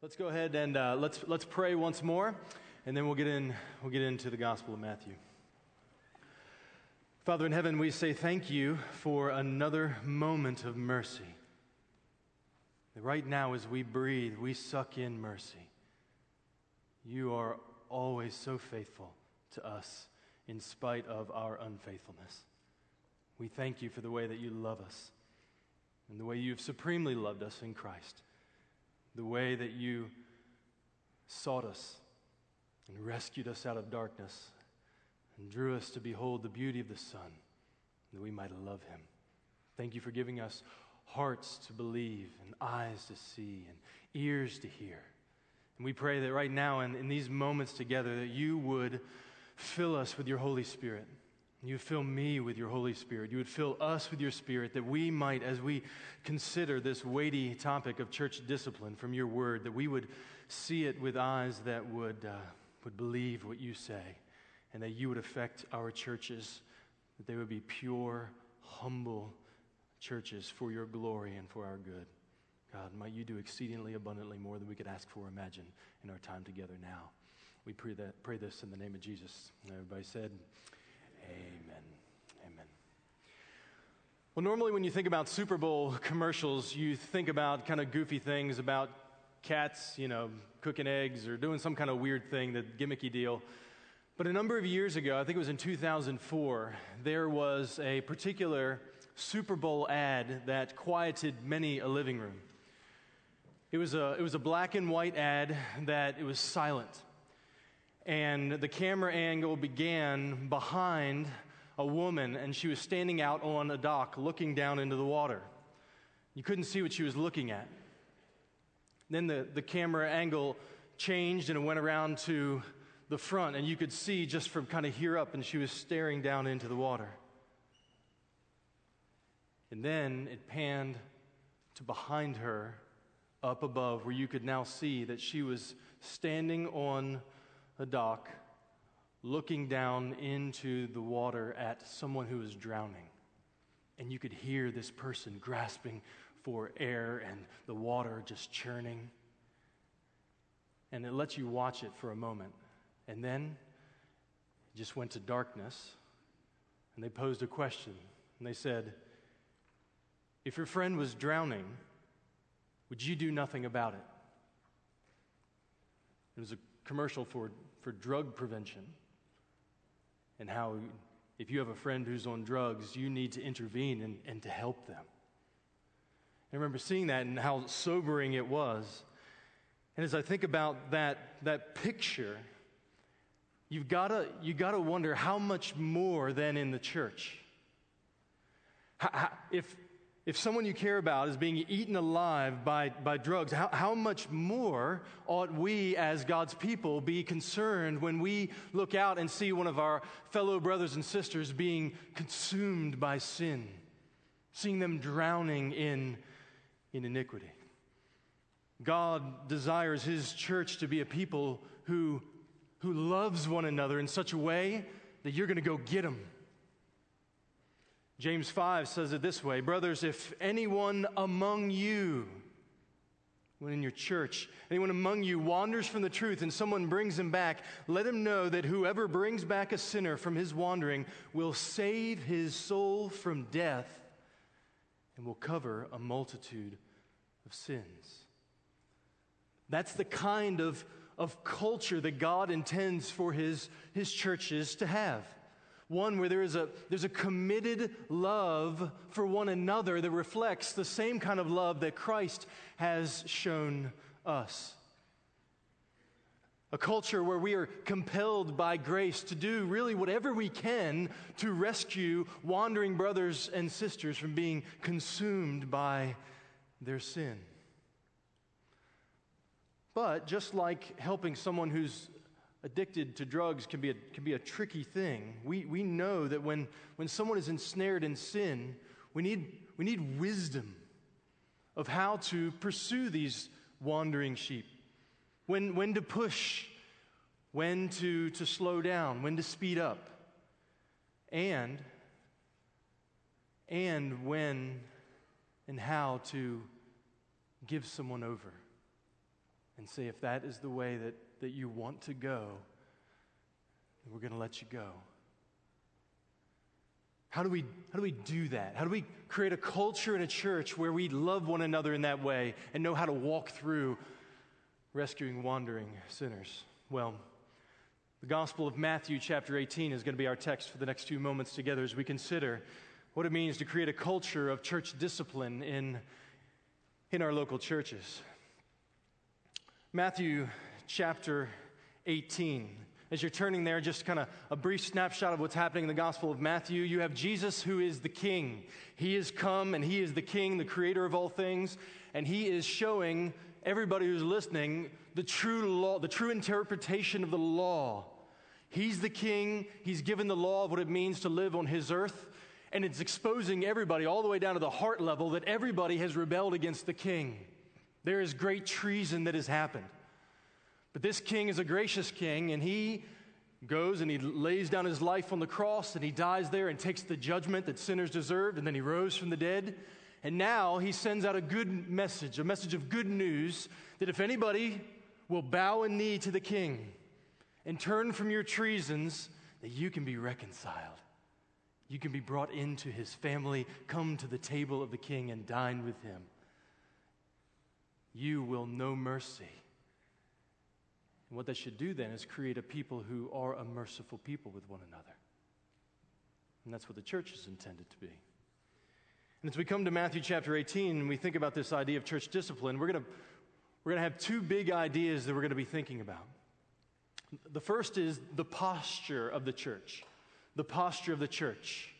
Let's go ahead and uh, let's, let's pray once more, and then we'll get, in, we'll get into the Gospel of Matthew. Father in heaven, we say thank you for another moment of mercy. Right now, as we breathe, we suck in mercy. You are always so faithful to us in spite of our unfaithfulness. We thank you for the way that you love us and the way you've supremely loved us in Christ the way that you sought us and rescued us out of darkness and drew us to behold the beauty of the Son, that we might love him. Thank you for giving us hearts to believe and eyes to see and ears to hear. And we pray that right now, in, in these moments together, that you would fill us with your Holy Spirit you would fill me with your Holy Spirit. You would fill us with your Spirit that we might, as we consider this weighty topic of church discipline from your word, that we would see it with eyes that would, uh, would believe what you say, and that you would affect our churches, that they would be pure, humble churches for your glory and for our good. God, might you do exceedingly abundantly more than we could ask for or imagine in our time together now. We pray, that, pray this in the name of Jesus. Everybody said, Amen. Amen. Well, normally when you think about Super Bowl commercials, you think about kind of goofy things about cats, you know, cooking eggs or doing some kind of weird thing, the gimmicky deal. But a number of years ago, I think it was in 2004, there was a particular Super Bowl ad that quieted many a living room. It was a, it was a black and white ad that it was silent and the camera angle began behind a woman, and she was standing out on a dock looking down into the water. You couldn't see what she was looking at. Then the, the camera angle changed and it went around to the front, and you could see just from kind of here up, and she was staring down into the water. And then it panned to behind her, up above, where you could now see that she was standing on a dock, looking down into the water at someone who was drowning. And you could hear this person grasping for air and the water just churning. And it lets you watch it for a moment. And then it just went to darkness. And they posed a question. And they said, If your friend was drowning, would you do nothing about it? It was a commercial for for drug prevention and how if you have a friend who's on drugs, you need to intervene and, and to help them. I remember seeing that and how sobering it was. And as I think about that, that picture, you've got to you gotta wonder how much more than in the church. How, how, if, if someone you care about is being eaten alive by, by drugs, how, how much more ought we as God's people be concerned when we look out and see one of our fellow brothers and sisters being consumed by sin, seeing them drowning in, in iniquity? God desires His church to be a people who, who loves one another in such a way that you're going to go get them James 5 says it this way Brothers, if anyone among you, when in your church, anyone among you wanders from the truth and someone brings him back, let him know that whoever brings back a sinner from his wandering will save his soul from death and will cover a multitude of sins. That's the kind of, of culture that God intends for his, his churches to have one where there is a, there's a committed love for one another that reflects the same kind of love that Christ has shown us. A culture where we are compelled by grace to do really whatever we can to rescue wandering brothers and sisters from being consumed by their sin. But just like helping someone who's addicted to drugs can be a, can be a tricky thing. We, we know that when, when someone is ensnared in sin, we need, we need wisdom of how to pursue these wandering sheep, when, when to push, when to, to slow down, when to speed up, and, and when and how to give someone over and say, if that is the way that, that you want to go, then we're going to let you go. How do, we, how do we do that? How do we create a culture in a church where we love one another in that way and know how to walk through rescuing wandering sinners? Well, the Gospel of Matthew, chapter 18, is going to be our text for the next few moments together as we consider what it means to create a culture of church discipline in, in our local churches. Matthew, chapter 18. As you're turning there, just kind of a brief snapshot of what's happening in the Gospel of Matthew. You have Jesus, who is the King. He has come and He is the King, the creator of all things, and He is showing everybody who's listening the true law, the true interpretation of the law. He's the King, He's given the law of what it means to live on His earth, and it's exposing everybody all the way down to the heart level that everybody has rebelled against the King. There is great treason that has happened. But this king is a gracious king, and he goes and he lays down his life on the cross and he dies there and takes the judgment that sinners deserved, and then he rose from the dead. And now he sends out a good message, a message of good news that if anybody will bow a knee to the king and turn from your treasons, that you can be reconciled. You can be brought into his family, come to the table of the king and dine with him. You will know mercy and what that should do then is create a people who are a merciful people with one another. And that's what the church is intended to be. And as we come to Matthew chapter 18 and we think about this idea of church discipline, we're going to, we're going to have two big ideas that we're going to be thinking about. The first is the posture of the church. The posture of the church.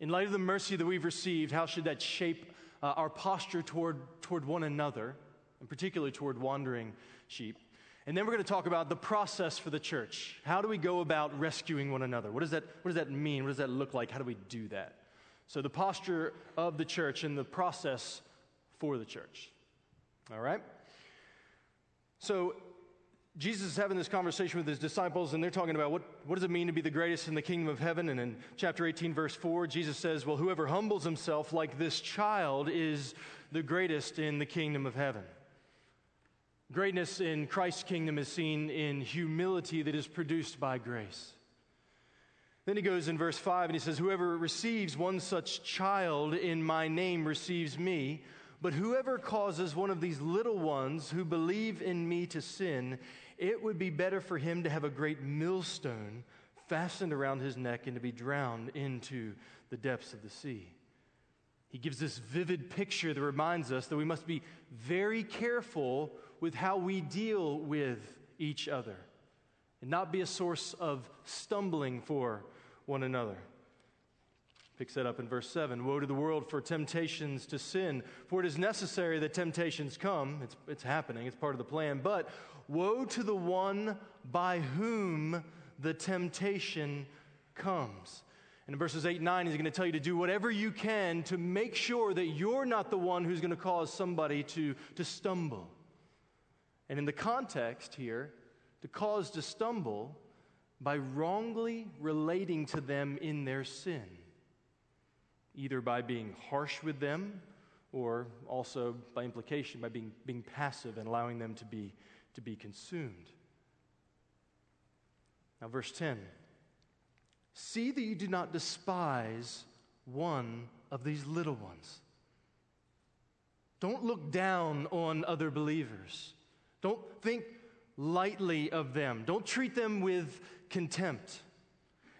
In light of the mercy that we've received, how should that shape uh, our posture toward, toward one another, and particularly toward wandering sheep? And then we're going to talk about the process for the church. How do we go about rescuing one another? What does that, what does that mean? What does that look like? How do we do that? So, the posture of the church and the process for the church. All right? So, Jesus is having this conversation with his disciples, and they're talking about what, what does it mean to be the greatest in the kingdom of heaven? And in chapter 18, verse 4, Jesus says, Well, whoever humbles himself like this child is the greatest in the kingdom of heaven. Greatness in Christ's kingdom is seen in humility that is produced by grace. Then he goes in verse 5 and he says, Whoever receives one such child in my name receives me, but whoever causes one of these little ones who believe in me to sin, it would be better for him to have a great millstone fastened around his neck and to be drowned into the depths of the sea. He gives this vivid picture that reminds us that we must be very careful with how we deal with each other and not be a source of stumbling for one another. Picks that up in verse 7. Woe to the world for temptations to sin, for it is necessary that temptations come. It's, it's happening, it's part of the plan. But woe to the one by whom the temptation comes. And in verses 8 and 9, he's going to tell you to do whatever you can to make sure that you're not the one who's going to cause somebody to, to stumble. And in the context here, to cause to stumble by wrongly relating to them in their sin, either by being harsh with them or also by implication by being, being passive and allowing them to be, to be consumed. Now, verse 10 See that you do not despise one of these little ones. Don't look down on other believers. Don't think lightly of them. Don't treat them with contempt.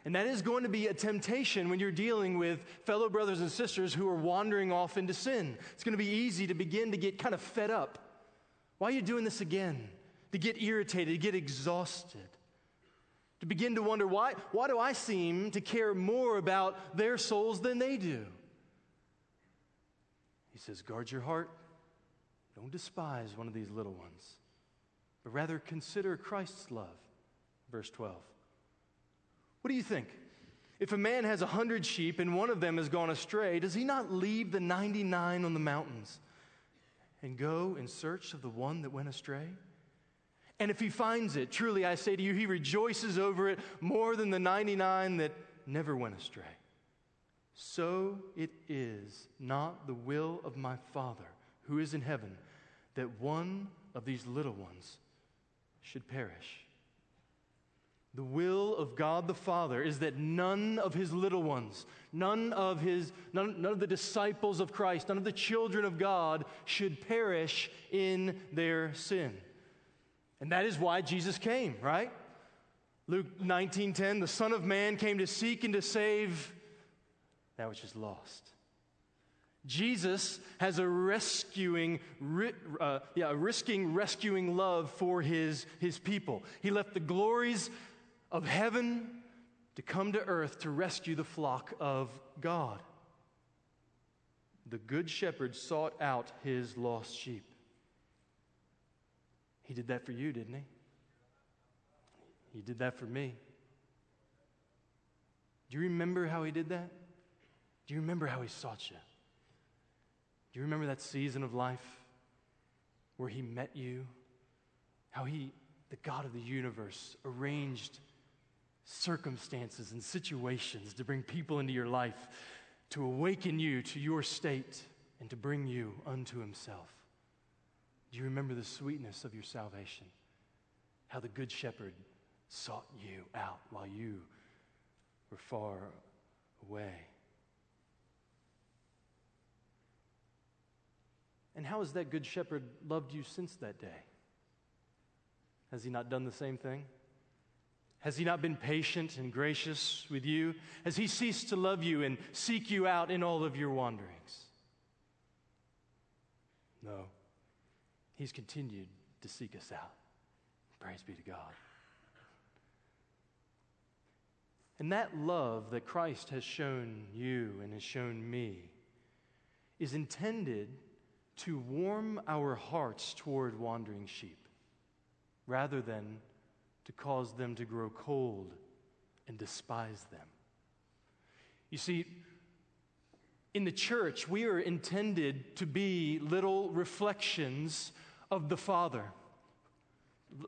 And that is going to be a temptation when you're dealing with fellow brothers and sisters who are wandering off into sin. It's going to be easy to begin to get kind of fed up. Why are you doing this again? To get irritated, to get exhausted. To begin to wonder, why, why do I seem to care more about their souls than they do? He says, guard your heart. Don't despise one of these little ones but rather consider Christ's love. Verse 12. What do you think? If a man has a hundred sheep and one of them has gone astray, does he not leave the 99 on the mountains and go in search of the one that went astray? And if he finds it, truly I say to you, he rejoices over it more than the 99 that never went astray. So it is not the will of my Father who is in heaven that one of these little ones should perish. The will of God the Father is that none of his little ones, none of his none, none of the disciples of Christ, none of the children of God should perish in their sin. And that is why Jesus came, right? Luke 19:10, the Son of Man came to seek and to save that which is lost. Jesus has a rescuing, uh, yeah, a risking, rescuing love for his, his people. He left the glories of heaven to come to earth to rescue the flock of God. The Good Shepherd sought out his lost sheep. He did that for you, didn't he? He did that for me. Do you remember how he did that? Do you remember how he sought you? Do you remember that season of life where he met you? How he, the God of the universe, arranged circumstances and situations to bring people into your life, to awaken you to your state, and to bring you unto Himself. Do you remember the sweetness of your salvation? How the Good Shepherd sought you out while you were far away. And how has that Good Shepherd loved you since that day? Has he not done the same thing? Has he not been patient and gracious with you? Has he ceased to love you and seek you out in all of your wanderings? No. He's continued to seek us out. Praise be to God. And that love that Christ has shown you and has shown me is intended to warm our hearts toward wandering sheep rather than to cause them to grow cold and despise them. You see, in the church, we are intended to be little reflections of the Father,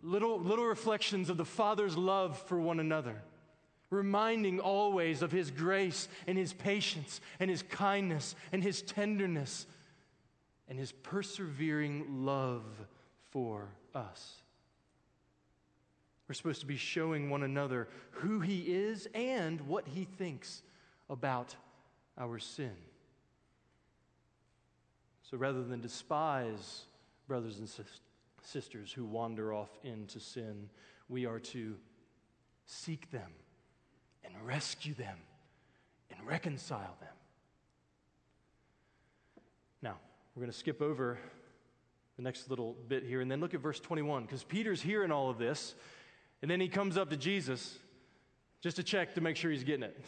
little, little reflections of the Father's love for one another, reminding always of His grace and His patience and His kindness and His tenderness and His persevering love for us. We're supposed to be showing one another who He is and what He thinks about our sin. So rather than despise brothers and sisters who wander off into sin, we are to seek them and rescue them and reconcile them. Now, we're going to skip over the next little bit here and then look at verse 21 because Peter's hearing all of this and then he comes up to Jesus just to check to make sure he's getting it.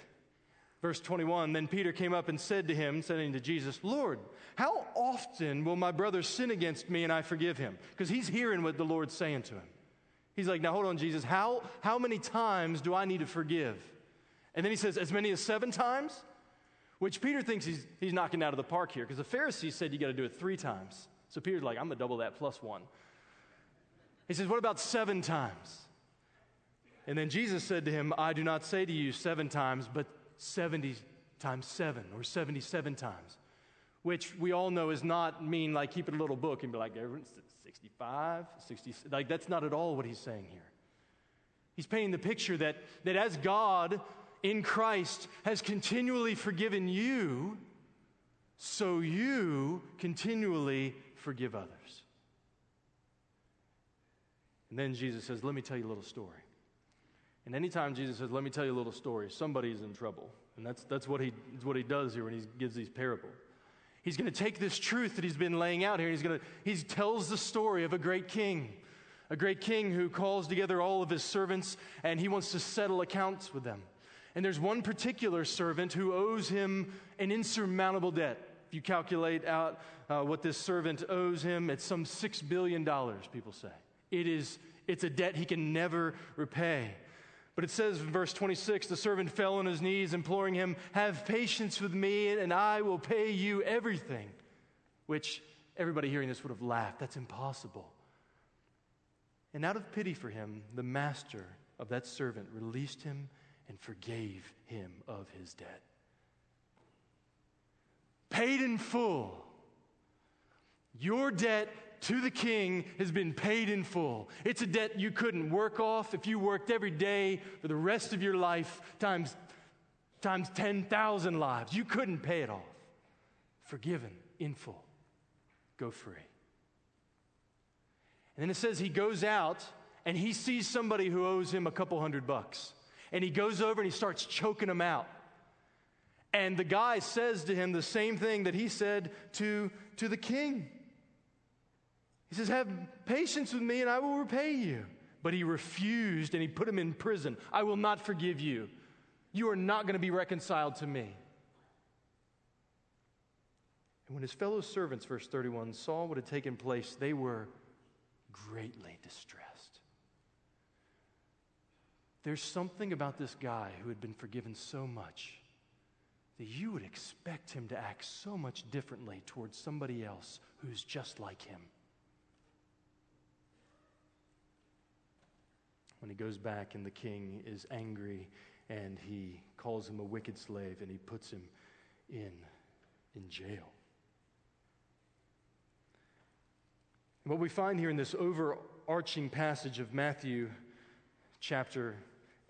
Verse 21 Then Peter came up and said to him, saying to Jesus, Lord, how often will my brother sin against me and I forgive him? Because he's hearing what the Lord's saying to him. He's like, Now hold on, Jesus, how, how many times do I need to forgive? And then he says, As many as seven times? Which Peter thinks he's, he's knocking out of the park here because the Pharisees said you got to do it three times. So Peter's like, I'm going to double that plus one. He says, What about seven times? And then Jesus said to him, I do not say to you seven times, but 70 times seven or 77 times, which we all know is not mean like keep it a little book and be like, 65, 60. Like, that's not at all what he's saying here. He's painting the picture that, that as God in Christ has continually forgiven you, so you continually forgive others. And then Jesus says, Let me tell you a little story. And anytime Jesus says, Let me tell you a little story, somebody's in trouble. And that's, that's what, he, what he does here when he gives these parables. He's going to take this truth that he's been laying out here, he's going to, he tells the story of a great king, a great king who calls together all of his servants, and he wants to settle accounts with them. And there's one particular servant who owes him an insurmountable debt. If you calculate out uh, what this servant owes him, it's some $6 billion, people say. It is, it's a debt he can never repay. But it says in verse 26 the servant fell on his knees, imploring him, Have patience with me, and I will pay you everything. Which everybody hearing this would have laughed. That's impossible. And out of pity for him, the master of that servant released him and forgave him of his debt. Paid in full. Your debt to the king has been paid in full. It's a debt you couldn't work off if you worked every day for the rest of your life times, times 10,000 lives. You couldn't pay it off. Forgiven in full. Go free. And then it says he goes out and he sees somebody who owes him a couple hundred bucks. And he goes over and he starts choking him out. And the guy says to him the same thing that he said to, to the king. He says, Have patience with me and I will repay you. But he refused and he put him in prison. I will not forgive you. You are not going to be reconciled to me. And when his fellow servants, verse 31, saw what had taken place, they were greatly distressed. There's something about this guy who had been forgiven so much that you would expect him to act so much differently towards somebody else who's just like him. When he goes back and the king is angry and he calls him a wicked slave and he puts him in, in jail. What we find here in this overarching passage of Matthew chapter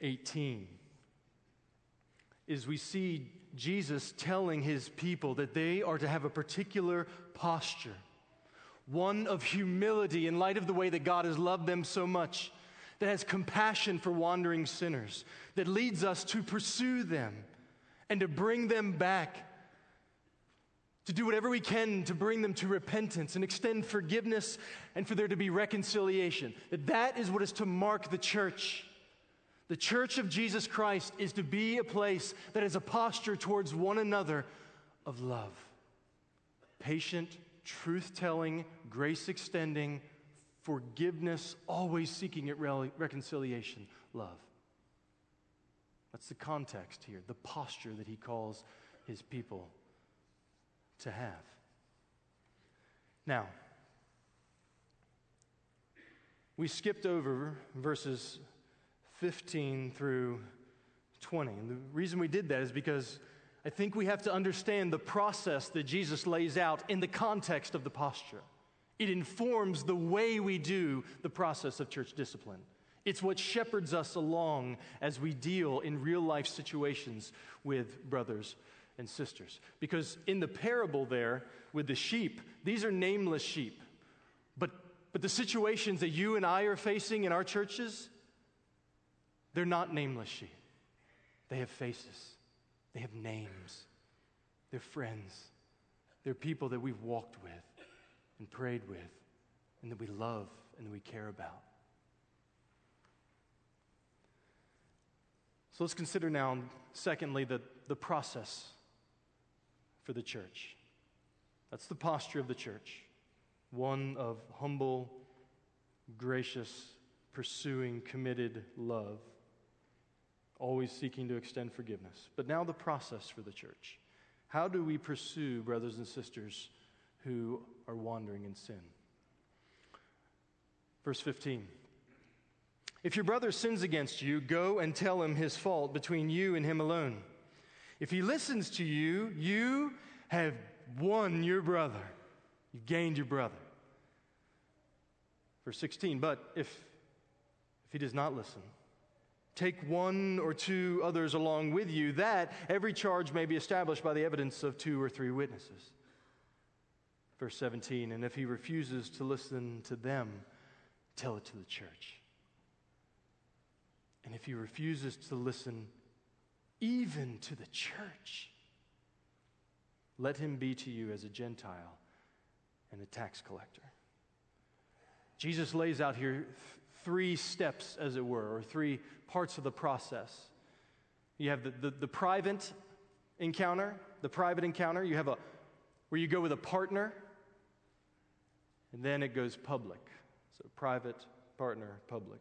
18 is we see Jesus telling his people that they are to have a particular posture, one of humility in light of the way that God has loved them so much, that has compassion for wandering sinners, that leads us to pursue them and to bring them back, to do whatever we can to bring them to repentance and extend forgiveness and for there to be reconciliation. That that is what is to mark the church. The church of Jesus Christ is to be a place that has a posture towards one another of love. Patient, truth telling, grace extending, forgiveness, always seeking at reconciliation, love. That's the context here, the posture that he calls his people to have. Now, we skipped over verses 15 through 20. And the reason we did that is because I think we have to understand the process that Jesus lays out in the context of the posture. It informs the way we do the process of church discipline. It's what shepherds us along as we deal in real life situations with brothers and sisters. Because in the parable there with the sheep, these are nameless sheep. But, but the situations that you and I are facing in our churches, they're not nameless sheep. They have faces, they have names, they're friends, they're people that we've walked with and prayed with and that we love and that we care about. So let's consider now, secondly, the, the process for the church. That's the posture of the church one of humble, gracious, pursuing, committed love always seeking to extend forgiveness. But now the process for the church. How do we pursue brothers and sisters who are wandering in sin? Verse 15. If your brother sins against you, go and tell him his fault between you and him alone. If he listens to you, you have won your brother. You've gained your brother. Verse 16. But if, if he does not listen, Take one or two others along with you, that every charge may be established by the evidence of two or three witnesses. Verse 17, and if he refuses to listen to them, tell it to the church. And if he refuses to listen even to the church, let him be to you as a Gentile and a tax collector. Jesus lays out here th- three steps, as it were, or three parts of the process. You have the, the, the private encounter, the private encounter. You have a where you go with a partner, and then it goes public. So private, partner, public.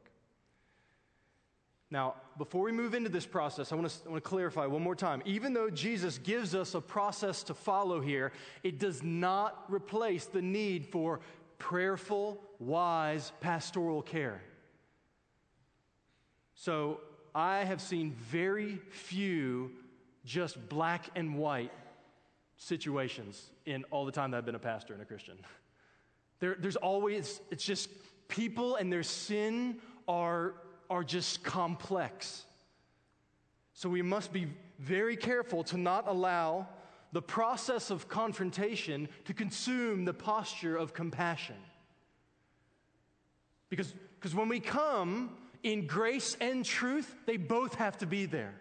Now, before we move into this process, I want, to, I want to clarify one more time. Even though Jesus gives us a process to follow here, it does not replace the need for prayerful, wise pastoral care. So I have seen very few just black and white situations in all the time that I've been a pastor and a Christian. There, there's always, it's just people and their sin are, are just complex. So we must be very careful to not allow the process of confrontation to consume the posture of compassion. Because, because when we come in grace and truth, they both have to be there.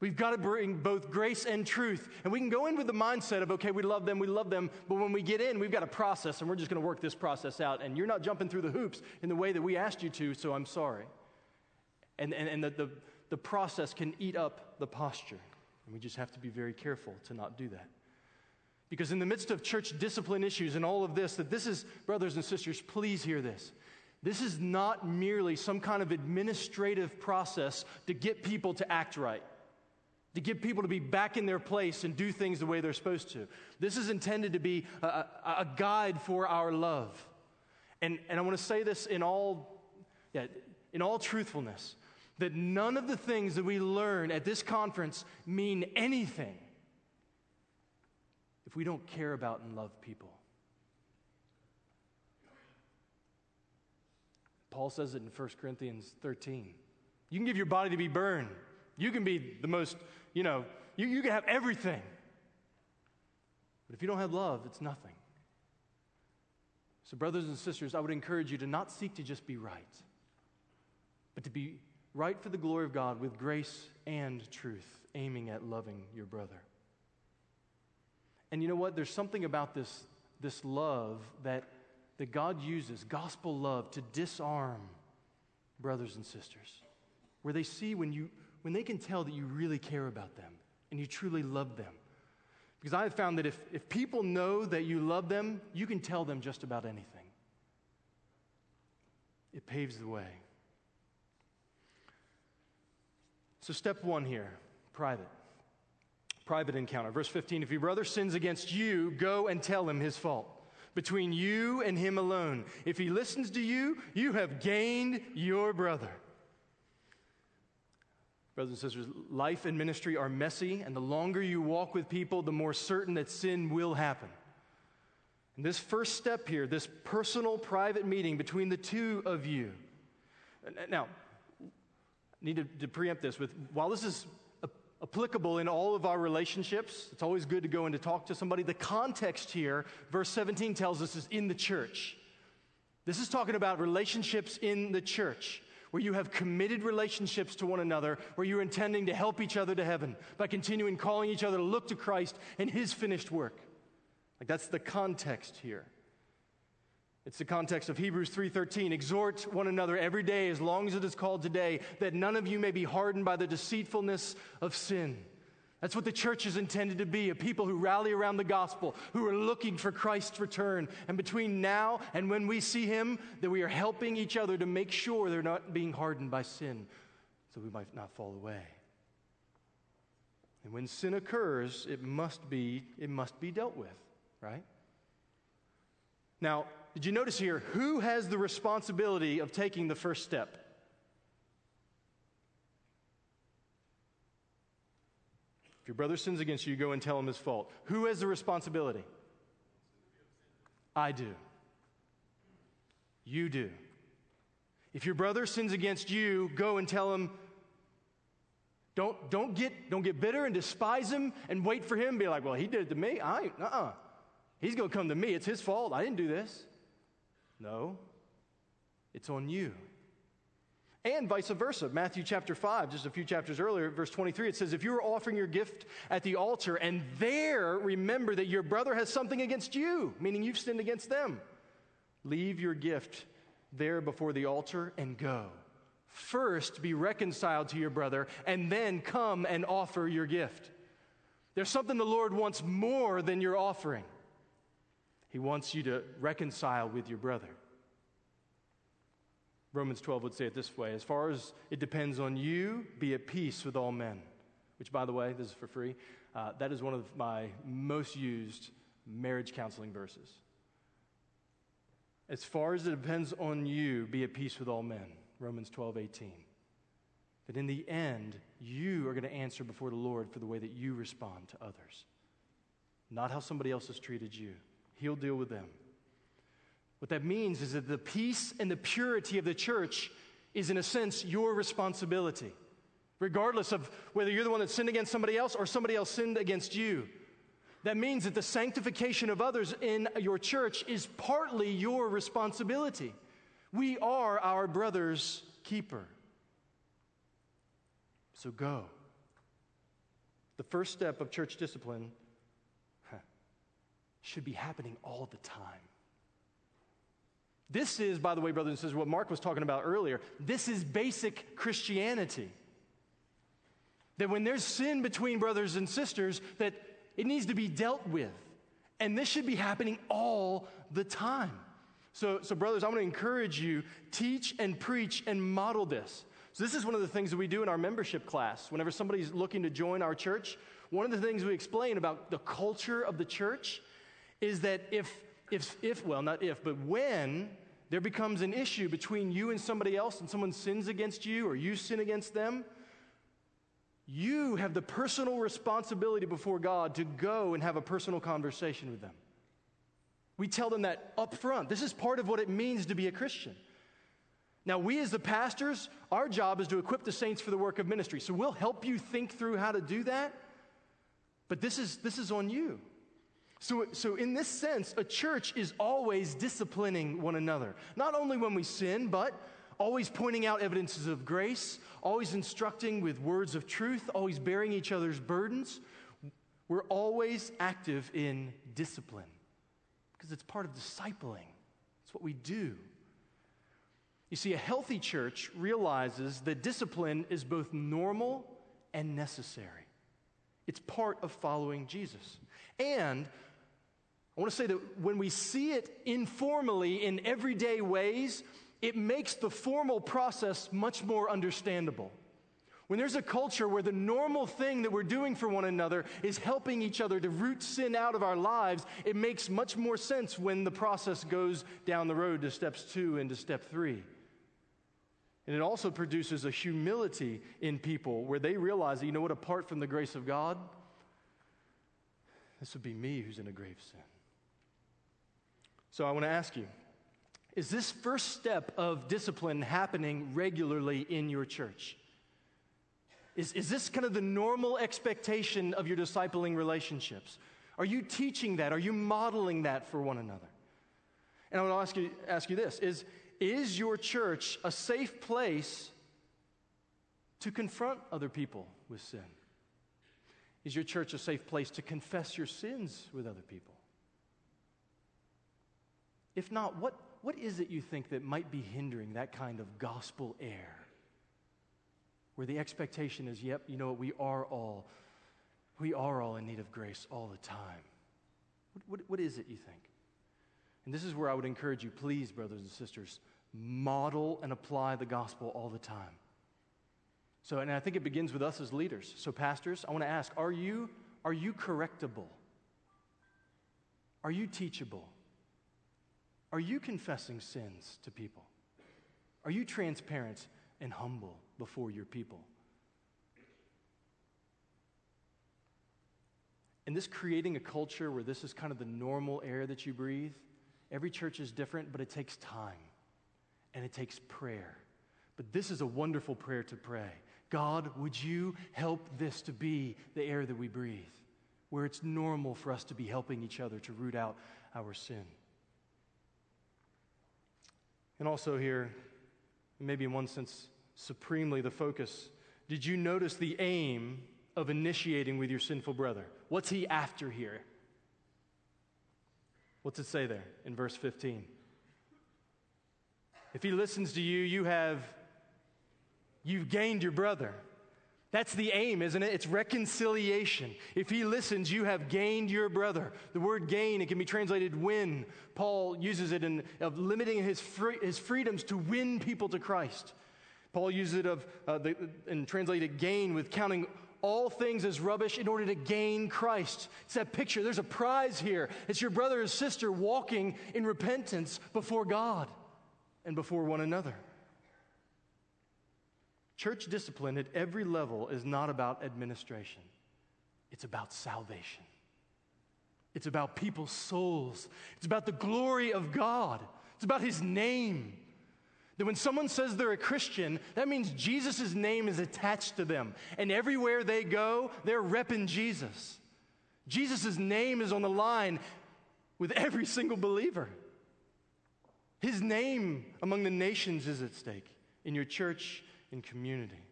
We've got to bring both grace and truth. And we can go in with the mindset of, okay, we love them, we love them, but when we get in, we've got a process, and we're just going to work this process out. And you're not jumping through the hoops in the way that we asked you to, so I'm sorry. And, and, and the, the, the process can eat up the posture. And we just have to be very careful to not do that. Because in the midst of church discipline issues and all of this, that this is, brothers and sisters, please hear this. This is not merely some kind of administrative process to get people to act right to get people to be back in their place and do things the way they're supposed to. This is intended to be a, a, guide for our love. And, and I want to say this in all, yeah, in all truthfulness that none of the things that we learn at this conference mean anything if we don't care about and love people. Paul says it in 1 Corinthians 13. You can give your body to be burned. You can be the most you know, you, you can have everything. But if you don't have love, it's nothing. So, brothers and sisters, I would encourage you to not seek to just be right, but to be right for the glory of God with grace and truth, aiming at loving your brother. And you know what? There's something about this, this love that, that God uses, gospel love, to disarm brothers and sisters, where they see when you, when they can tell that you really care about them and you truly love them. Because I have found that if, if people know that you love them, you can tell them just about anything. It paves the way. So, step one here private. Private encounter. Verse 15 If your brother sins against you, go and tell him his fault. Between you and him alone. If he listens to you, you have gained your brother. Brothers and sisters, life and ministry are messy, and the longer you walk with people, the more certain that sin will happen. And this first step here, this personal, private meeting between the two of you. Now, I need to, to preempt this with while this is applicable in all of our relationships, it's always good to go and to talk to somebody. The context here, verse 17 tells us, is in the church. This is talking about relationships in the church where you have committed relationships to one another, where you're intending to help each other to heaven by continuing calling each other to look to Christ and his finished work. Like that's the context here. It's the context of Hebrews 3:13, exhort one another every day as long as it is called today, that none of you may be hardened by the deceitfulness of sin. That's what the church is intended to be a people who rally around the gospel, who are looking for Christ's return. And between now and when we see him, that we are helping each other to make sure they're not being hardened by sin so we might not fall away. And when sin occurs, it must be, it must be dealt with, right? Now, did you notice here who has the responsibility of taking the first step? Your brother sins against you, you go and tell him his fault. Who has the responsibility? I do. You do. If your brother sins against you, go and tell him. Don't, don't, get, don't get bitter and despise him and wait for him. Be like, well, he did it to me. I ain't, uh-uh. He's going to come to me. It's his fault. I didn't do this. No, it's on you. And vice versa. Matthew chapter 5, just a few chapters earlier, verse 23, it says, If you are offering your gift at the altar and there remember that your brother has something against you, meaning you've sinned against them, leave your gift there before the altar and go. First, be reconciled to your brother and then come and offer your gift. There's something the Lord wants more than your offering. He wants you to reconcile with your brother. Romans 12 would say it this way As far as it depends on you, be at peace with all men. Which, by the way, this is for free. Uh, that is one of my most used marriage counseling verses. As far as it depends on you, be at peace with all men. Romans 12, 18. That in the end, you are going to answer before the Lord for the way that you respond to others, not how somebody else has treated you. He'll deal with them. What that means is that the peace and the purity of the church is, in a sense, your responsibility, regardless of whether you're the one that sinned against somebody else or somebody else sinned against you. That means that the sanctification of others in your church is partly your responsibility. We are our brother's keeper. So go. The first step of church discipline should be happening all the time. This is, by the way, brothers and sisters, what Mark was talking about earlier. This is basic Christianity. That when there's sin between brothers and sisters, that it needs to be dealt with. And this should be happening all the time. So, so brothers, I want to encourage you teach and preach and model this. So, this is one of the things that we do in our membership class. Whenever somebody's looking to join our church, one of the things we explain about the culture of the church is that if, if, if well, not if, but when there becomes an issue between you and somebody else and someone sins against you or you sin against them, you have the personal responsibility before God to go and have a personal conversation with them. We tell them that up front. This is part of what it means to be a Christian. Now, we as the pastors, our job is to equip the saints for the work of ministry. So we'll help you think through how to do that. But this is, this is on you. So, so, in this sense, a church is always disciplining one another. Not only when we sin, but always pointing out evidences of grace, always instructing with words of truth, always bearing each other's burdens. We're always active in discipline because it's part of discipling. It's what we do. You see, a healthy church realizes that discipline is both normal and necessary. It's part of following Jesus. And I want to say that when we see it informally in everyday ways, it makes the formal process much more understandable. When there's a culture where the normal thing that we're doing for one another is helping each other to root sin out of our lives, it makes much more sense when the process goes down the road to steps two and to step three. And it also produces a humility in people where they realize that, you know what, apart from the grace of God, this would be me who's in a grave sin. So I want to ask you is this first step of discipline happening regularly in your church? Is, is this kind of the normal expectation of your discipling relationships? Are you teaching that? Are you modeling that for one another? And I want to ask you, ask you this is, is your church a safe place to confront other people with sin? Is your church a safe place to confess your sins with other people? If not, what, what is it you think that might be hindering that kind of gospel air? where the expectation is, yep, you know what, we are all, we are all in need of grace all the time. What, what, what is it you think? And this is where I would encourage you, please, brothers and sisters, model and apply the gospel all the time. So, and I think it begins with us as leaders. So, pastors, I want to ask are you, are you correctable? Are you teachable? Are you confessing sins to people? Are you transparent and humble? before your people. And this creating a culture where this is kind of the normal air that you breathe, every church is different, but it takes time and it takes prayer. But this is a wonderful prayer to pray. God, would you help this to be the air that we breathe, where it's normal for us to be helping each other to root out our sin? And also, here, maybe in one sense, supremely the focus. Did you notice the aim of initiating with your sinful brother? What's he after here? What's it say there in verse 15? If he listens to you, you have you've gained your brother. That's the aim, isn't it? It's reconciliation. If he listens, you have gained your brother. The word gain, it can be translated win. Paul uses it in of limiting his, free, his freedoms to win people to Christ. Paul uses it of, uh, the, and translated gain with counting all things as rubbish in order to gain Christ. It's that picture. There's a prize here. It's your brother or sister walking in repentance before God and before one another. Church discipline at every level is not about administration, it's about salvation. It's about people's souls. It's about the glory of God. It's about his name. That when someone says they're a Christian, that means Jesus' name is attached to them. And everywhere they go, they're repping Jesus. Jesus' name is on the line with every single believer. His name among the nations is at stake in your church and community.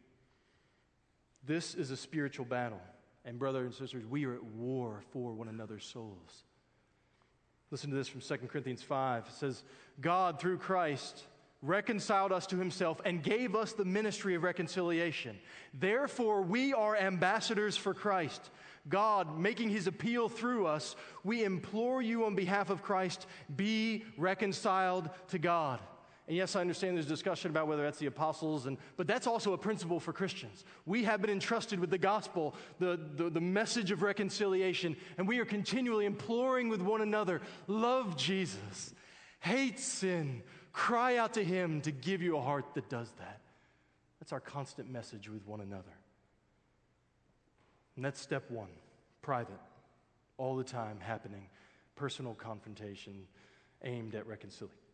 This is a spiritual battle. And, brothers and sisters, we are at war for one another's souls. Listen to this from 2 Corinthians 5. It says, God, through Christ, reconciled us to himself and gave us the ministry of reconciliation. Therefore, we are ambassadors for Christ. God, making his appeal through us, we implore you on behalf of Christ, be reconciled to God. And yes, I understand there's discussion about whether that's the apostles, and, but that's also a principle for Christians. We have been entrusted with the gospel, the, the, the message of reconciliation, and we are continually imploring with one another love Jesus, hate sin, cry out to Him to give you a heart that does that. That's our constant message with one another. And that's step one private, all the time happening, personal confrontation aimed at reconciliation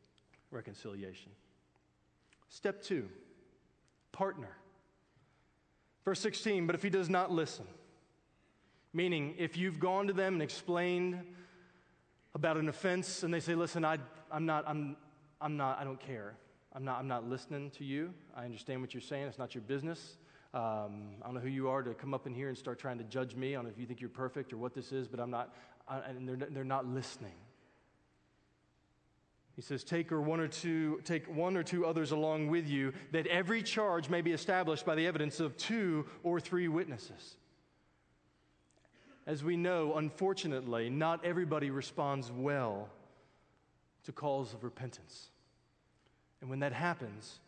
reconciliation. Step two, partner. Verse 16, but if he does not listen, meaning if you've gone to them and explained about an offense and they say, listen, I, I'm not, I'm, I'm not, I don't care. I'm not, I'm not listening to you. I understand what you're saying. It's not your business. Um, I don't know who you are to come up in here and start trying to judge me. Know if you think you're perfect or what this is, but I'm not, I, and they're, they're not listening. He says, take or one or two, take one or two others along with you, that every charge may be established by the evidence of two or three witnesses. As we know, unfortunately, not everybody responds well to calls of repentance. And when that happens,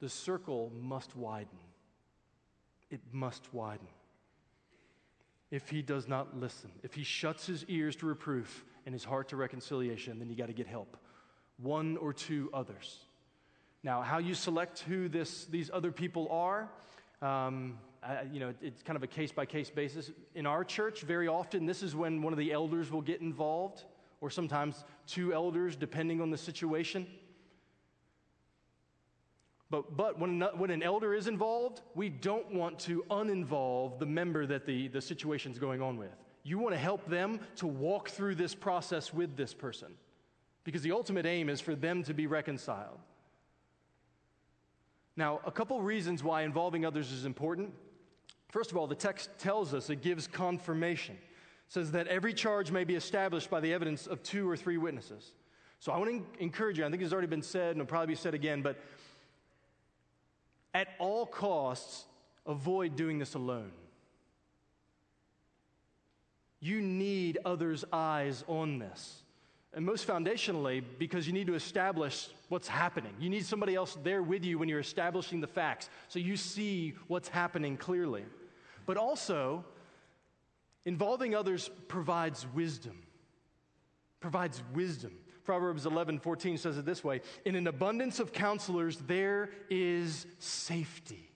the circle must widen. It must widen. If he does not listen, if he shuts his ears to reproof and his heart to reconciliation, then you got to get help one or two others. Now, how you select who this, these other people are, um, I, you know, it's kind of a case by case basis. In our church, very often, this is when one of the elders will get involved, or sometimes two elders, depending on the situation. But, but when, when an elder is involved, we don't want to uninvolve the member that the, the situation's going on with. You want to help them to walk through this process with this person because the ultimate aim is for them to be reconciled. Now, a couple reasons why involving others is important. First of all, the text tells us it gives confirmation. It says that every charge may be established by the evidence of two or three witnesses. So I want to encourage you, I think it's already been said and it'll probably be said again, but at all costs, avoid doing this alone. You need others' eyes on this. And most foundationally, because you need to establish what's happening. You need somebody else there with you when you're establishing the facts so you see what's happening clearly. But also, involving others provides wisdom. Provides wisdom. Proverbs 11, 14 says it this way In an abundance of counselors, there is safety.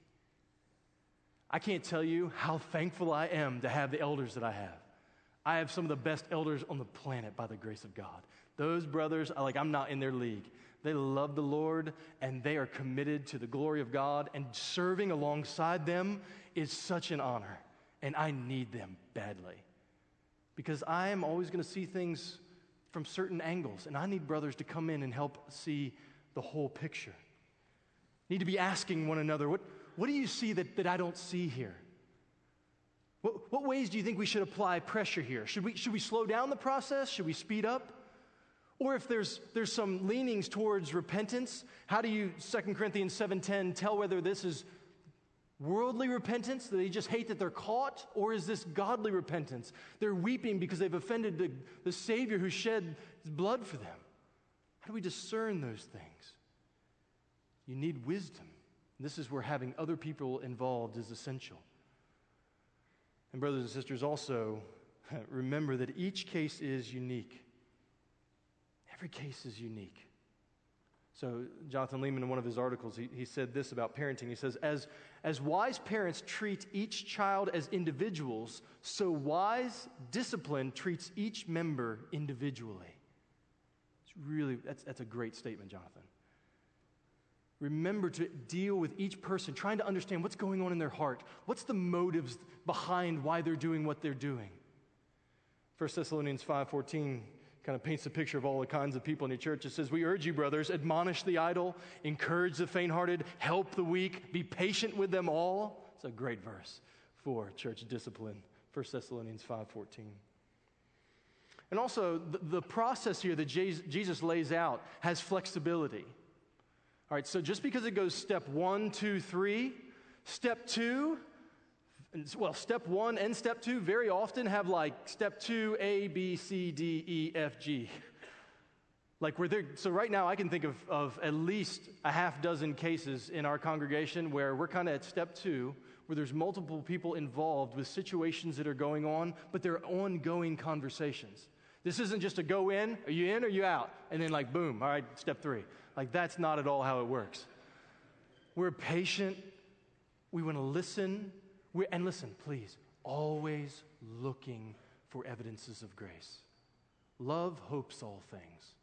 I can't tell you how thankful I am to have the elders that I have. I have some of the best elders on the planet by the grace of God. Those brothers, like, I'm not in their league. They love the Lord and they are committed to the glory of God, and serving alongside them is such an honor. And I need them badly because I am always going to see things from certain angles, and I need brothers to come in and help see the whole picture. Need to be asking one another, what, what do you see that, that I don't see here? What, what ways do you think we should apply pressure here? Should we, should we slow down the process? Should we speed up? Or if there's, there's some leanings towards repentance, how do you, 2 Corinthians 7.10, tell whether this is worldly repentance, that they just hate that they're caught, or is this godly repentance? They're weeping because they've offended the, the Savior who shed his blood for them. How do we discern those things? You need wisdom. This is where having other people involved is essential. And, brothers and sisters, also remember that each case is unique. Every case is unique. So, Jonathan Leeman, in one of his articles, he, he said this about parenting. He says, as, as wise parents treat each child as individuals, so wise discipline treats each member individually. It's really, that's, that's a great statement, Jonathan. Remember to deal with each person, trying to understand what's going on in their heart. What's the motives behind why they're doing what they're doing? 1 Thessalonians 5:14 kind of paints a picture of all the kinds of people in the church. It says, We urge you, brothers, admonish the idle, encourage the faint hearted, help the weak, be patient with them all. It's a great verse for church discipline. 1 Thessalonians 5:14. And also, the, the process here that Jesus lays out has flexibility. All right, so just because it goes step one, two, three, step two, well, step one and step two very often have like step two, A, B, C, D, E, F, G. Like where they're, so right now I can think of, of at least a half dozen cases in our congregation where we're kind of at step two, where there's multiple people involved with situations that are going on, but they're ongoing conversations. This isn't just a go in, are you in or you out? And then like boom, all right, step three. Like that's not at all how it works. We're patient. We want to listen. We're, and listen, please, always looking for evidences of grace. Love hopes all things.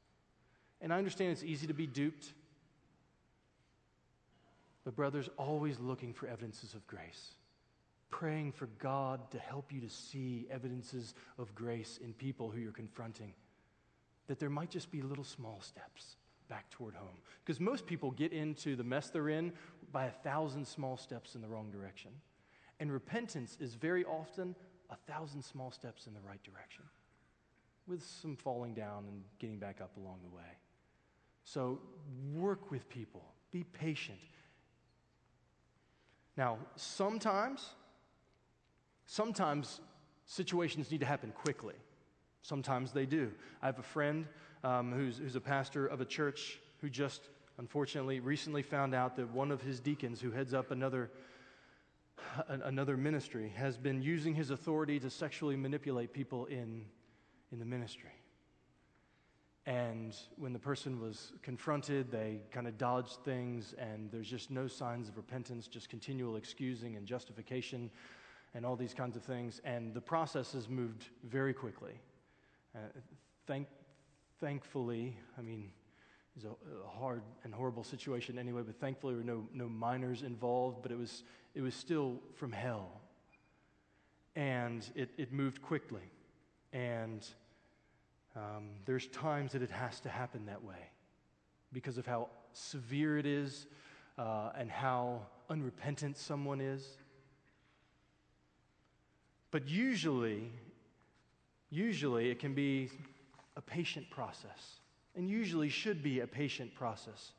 And I understand it's easy to be duped. But, brothers, always looking for evidences of grace. Praying for God to help you to see evidences of grace in people who you're confronting. That there might just be little small steps back toward home. Because most people get into the mess they're in by a thousand small steps in the wrong direction. And repentance is very often a thousand small steps in the right direction with some falling down and getting back up along the way. So work with people, be patient. Now, sometimes, sometimes situations need to happen quickly. Sometimes they do. I have a friend um, who's, who's a pastor of a church who just, unfortunately, recently found out that one of his deacons, who heads up another another ministry, has been using his authority to sexually manipulate people in, in the ministry. And when the person was confronted, they kind of dodged things, and there's just no signs of repentance, just continual excusing and justification and all these kinds of things. And the process has moved very quickly. Uh, thank, thankfully, I mean, it's a, a, hard and horrible situation anyway, but thankfully there were no, no minors involved, but it was, it was still from hell. And it, it moved quickly. And um, there's times that it has to happen that way because of how severe it is uh, and how unrepentant someone is. But usually, usually it can be a patient process and usually should be a patient process.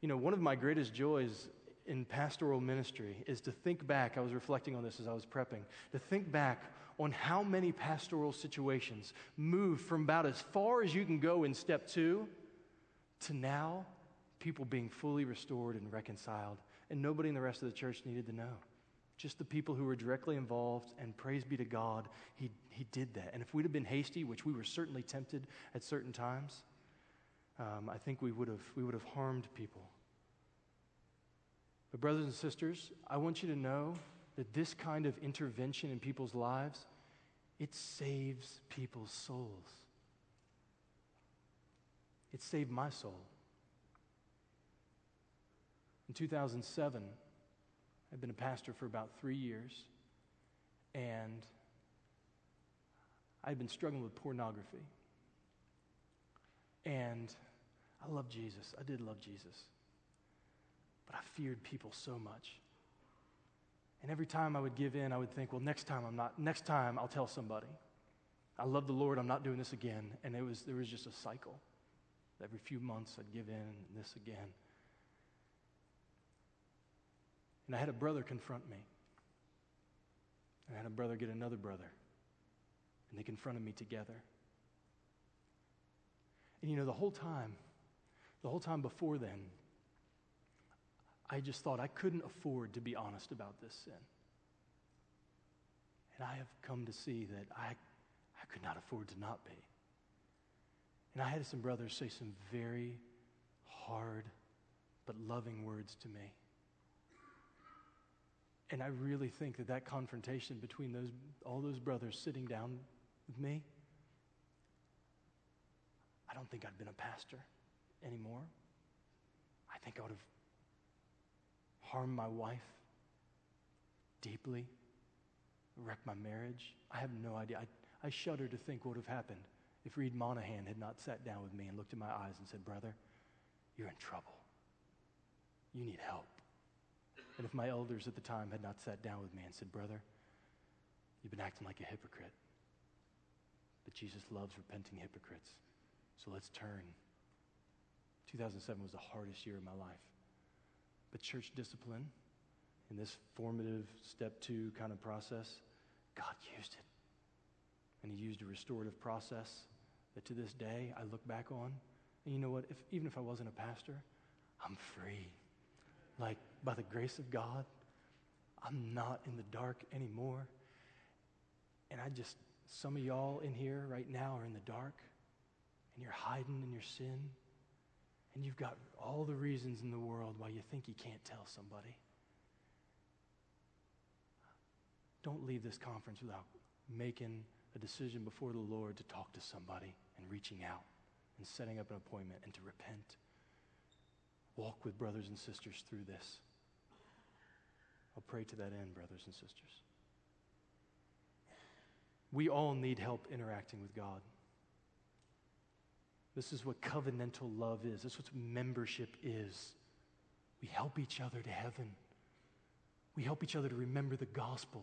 You know, one of my greatest joys in pastoral ministry is to think back. I was reflecting on this as I was prepping, to think back on how many pastoral situations moved from about as far as you can go in step two to now people being fully restored and reconciled, and nobody in the rest of the church needed to know. Just the people who were directly involved, and praise be to God, he, he did that. And if we'd have been hasty, which we were certainly tempted at certain times, um, I think we would, have, we would have harmed people. But, brothers and sisters, I want you to know that this kind of intervention in people's lives, it saves people's souls. It saved my soul. In 2007, I'd been a pastor for about three years, and I'd been struggling with pornography. And I love Jesus. I did love Jesus. But I feared people so much. And every time I would give in, I would think, well, next time I'm not, next time I'll tell somebody. I love the Lord, I'm not doing this again. And it was, there was just a cycle. Every few months I'd give in and this again. And I had a brother confront me. And I had a brother get another brother. And they confronted me together. And you know, the whole time, the whole time before then, I just thought I couldn't afford to be honest about this sin. And I have come to see that I, I could not afford to not be. And I had some brothers say some very hard but loving words to me. And I really think that that confrontation between those, all those brothers sitting down with me, I don't think I'd been a pastor anymore. I think I would have harmed my wife deeply, wrecked my marriage. I have no idea. I, I shudder to think what would have happened if Reed Monahan had not sat down with me and looked in my eyes and said, Brother, you're in trouble. You need help. And if my elders at the time had not sat down with me and said, Brother, you've been acting like a hypocrite. But Jesus loves repenting hypocrites. So let's turn. 2007 was the hardest year of my life. But church discipline, in this formative step two kind of process, God used it. And He used a restorative process that to this day I look back on. And you know what? If, even if I wasn't a pastor, I'm free. Like, by the grace of God, I'm not in the dark anymore. And I just, some of y'all in here right now are in the dark and you're hiding in your sin. And you've got all the reasons in the world why you think you can't tell somebody. Don't leave this conference without making a decision before the Lord to talk to somebody and reaching out and setting up an appointment and to repent. Walk with brothers and sisters through this. I'll pray to that end, brothers and sisters. We all need help interacting with God. This is what covenantal love is. This is what membership is. We help each other to heaven. We help each other to remember the gospel.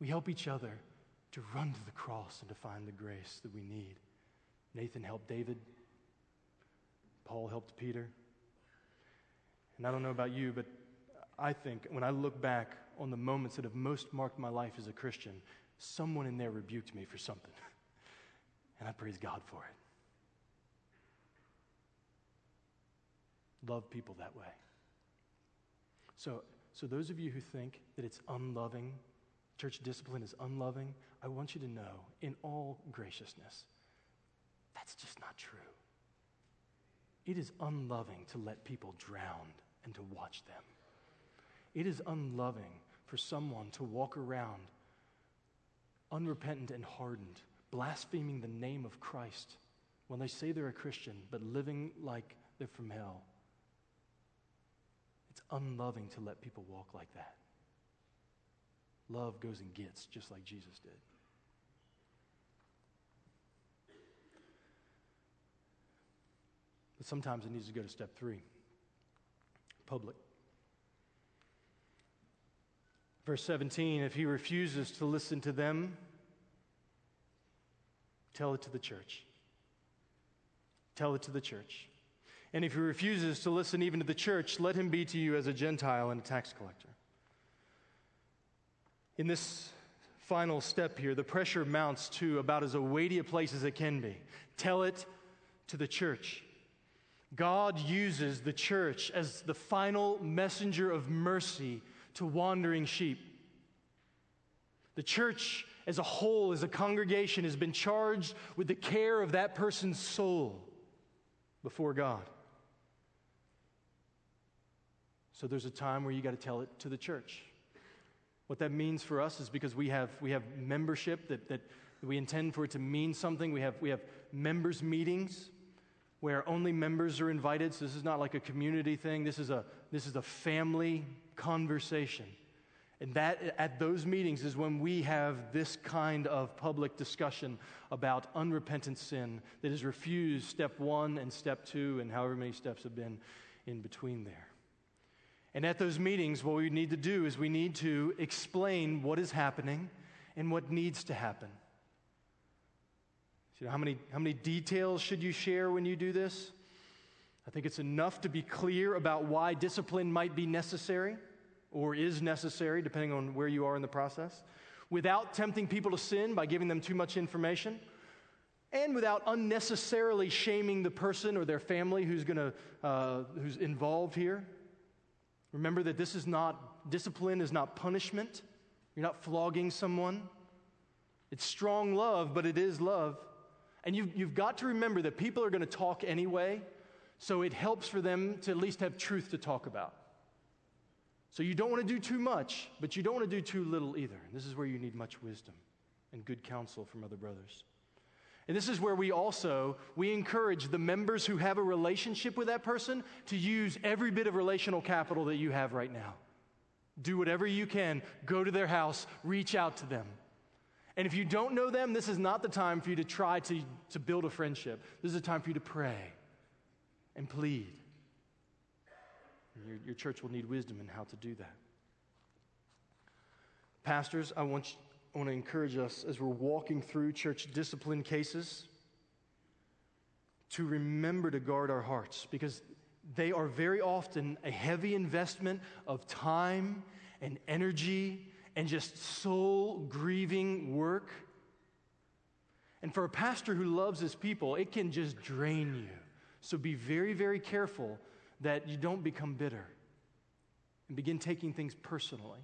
We help each other to run to the cross and to find the grace that we need. Nathan helped David. Paul helped Peter. And I don't know about you, but I think when I look back on the moments that have most marked my life as a Christian, someone in there rebuked me for something. And I praise God for it. Love people that way. So, so those of you who think that it's unloving church discipline is unloving, I want you to know, in all graciousness, that's just not true. It is unloving to let people drown and to watch them. It is unloving for someone to walk around unrepentant and hardened, blaspheming the name of Christ when they say they're a Christian, but living like they're from hell. It's unloving to let people walk like that. Love goes and gets, just like Jesus did. But sometimes it needs to go to step three public. Verse 17 if he refuses to listen to them, tell it to the church. Tell it to the church. And if he refuses to listen even to the church, let him be to you as a Gentile and a tax collector in this final step here, the pressure mounts to about as a weighty a place as it can be. Tell it to the church. God uses the church as the final messenger of mercy to wandering sheep. The church as a whole, as a congregation, has been charged with the care of that person's soul before God. So there's a time where you got to tell it to the church. What that means for us is because we have, we have membership that, that we intend for it to mean something. We have, we have members' meetings where only members are invited. So this is not like a community thing. This is a, this is a family conversation. And that at those meetings is when we have this kind of public discussion about unrepentant sin that has refused step one and step two and however many steps have been in between there. And at those meetings, what we need to do is we need to explain what is happening and what needs to happen. So, how many, how many details should you share when you do this? I think it's enough to be clear about why discipline might be necessary or is necessary, depending on where you are in the process, without tempting people to sin by giving them too much information, and without unnecessarily shaming the person or their family who's, gonna, uh, who's involved here. Remember that this is not, discipline is not punishment. You're not flogging someone. It's strong love, but it is love. And you've, you've got to remember that people are going to talk anyway, so it helps for them to at least have truth to talk about. So you don't want to do too much, but you don't want to do too little either. And this is where you need much wisdom and good counsel from other brothers. And this is where we also we encourage the members who have a relationship with that person to use every bit of relational capital that you have right now. Do whatever you can. Go to their house, reach out to them. And if you don't know them, this is not the time for you to try to, to build a friendship. This is a time for you to pray and plead. Your, your church will need wisdom in how to do that. Pastors, I want, you, I want to encourage us as we're walking through church discipline cases to remember to guard our hearts because they are very often a heavy investment of time and energy and just soul grieving work. And for a pastor who loves his people, it can just drain you. So be very, very careful that you don't become bitter and begin taking things personally.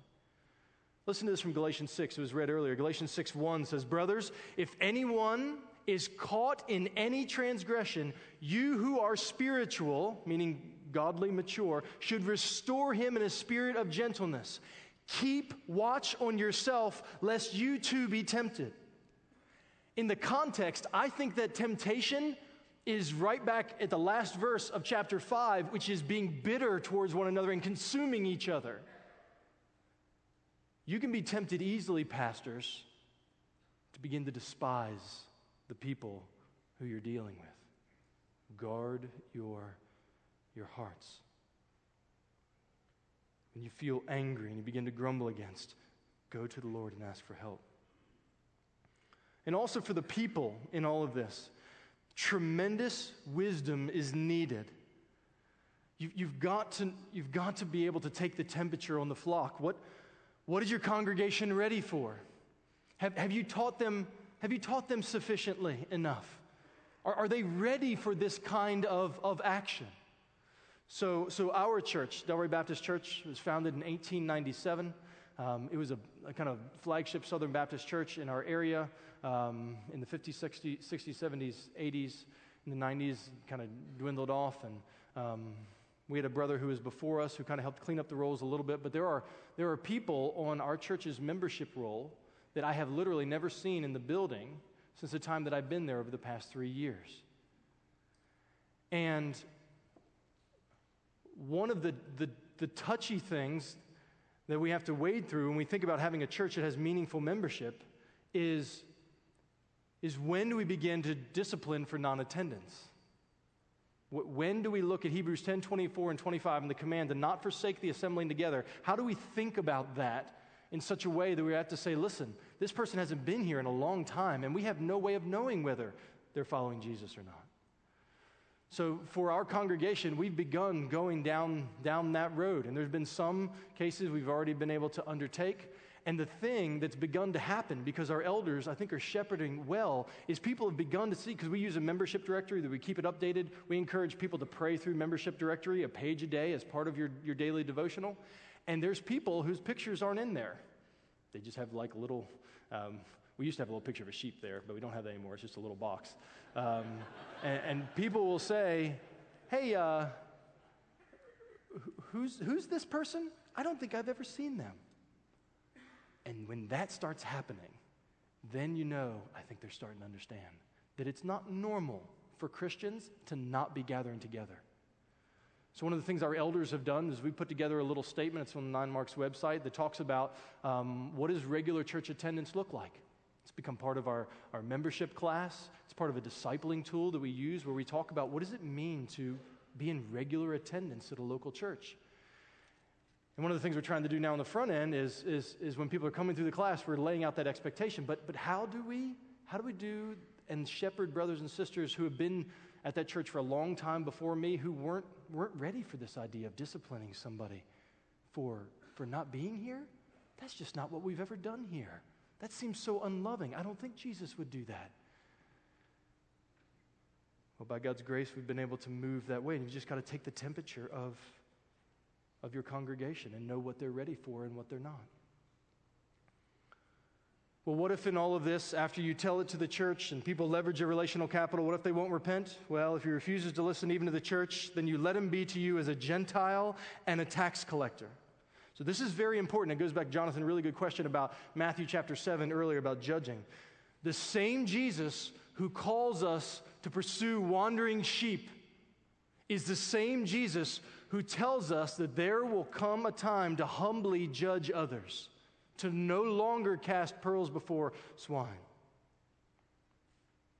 Listen to this from Galatians 6. It was read earlier. Galatians 6 1 says, Brothers, if anyone is caught in any transgression, you who are spiritual, meaning godly, mature, should restore him in a spirit of gentleness. Keep watch on yourself, lest you too be tempted. In the context, I think that temptation is right back at the last verse of chapter 5, which is being bitter towards one another and consuming each other. You can be tempted easily, pastors, to begin to despise the people who you're dealing with. Guard your, your hearts. When you feel angry and you begin to grumble against, go to the Lord and ask for help. And also for the people in all of this, tremendous wisdom is needed. You, have got to, you've got to be able to take the temperature on the flock. What, what is your congregation ready for? Have, have, you, taught them, have you taught them sufficiently enough? Are, are they ready for this kind of, of action? So, so our church, Del Ray Baptist Church, was founded in 1897. Um, it was a, a, kind of flagship Southern Baptist church in our area um, in the 50s, 60s, 60s, 70s, 80s. In the 90s, kind of dwindled off. And um, we had a brother who was before us who kind of helped clean up the rolls a little bit. But there are, there are people on our church's membership roll that I have literally never seen in the building since the time that I've been there over the past three years. And one of the, the, the touchy things that we have to wade through when we think about having a church that has meaningful membership is, is when do we begin to discipline for non attendance? When do we look at Hebrews 10 24 and 25 and the command to not forsake the assembling together? How do we think about that in such a way that we have to say, listen, this person hasn't been here in a long time, and we have no way of knowing whether they're following Jesus or not? So, for our congregation, we've begun going down, down that road. And there's been some cases we've already been able to undertake. And the thing that's begun to happen, because our elders, I think, are shepherding well, is people have begun to see, because we use a membership directory that we keep it updated. We encourage people to pray through membership directory, a page a day as part of your, your daily devotional. And there's people whose pictures aren't in there. They just have like little, um, we used to have a little picture of a sheep there, but we don't have that anymore. It's just a little box. Um, and, and, people will say, hey, uh, who's, who's this person? I don't think I've ever seen them. And when that starts happening, then you know, I think they're starting to understand that it's not normal for Christians to not be gathering together. So, one of the things our elders have done is we put together a little statement. It's on the Nine Marks website that talks about um, what does regular church attendance look like. It's become part of our, our membership class. It's part of a discipling tool that we use where we talk about what does it mean to be in regular attendance at a local church. And one of the things we're trying to do now on the front end is, is, is when people are coming through the class, we're laying out that expectation. But, but how do we how do we do and shepherd brothers and sisters who have been at that church for a long time before me who weren't, weren't ready for this idea of disciplining somebody for, for not being here? That's just not what we've ever done here. That seems so unloving. I don't think Jesus would do that. Well, by God's grace, we've been able to move that way. And you've just got to take the temperature of, of your congregation and know what they're ready for and what they're not. Well, what if in all of this, after you tell it to the church and people leverage your relational capital, what if they won't repent? Well, if he refuses to listen even to the church, then you let him be to you as a Gentile and a tax collector. So this is very important. It goes back, to Jonathan, really good question about Matthew chapter 7 earlier about judging. The same Jesus who calls us to pursue wandering sheep is the same Jesus who tells us that there will come a time to humbly judge others, to no longer cast pearls before swine,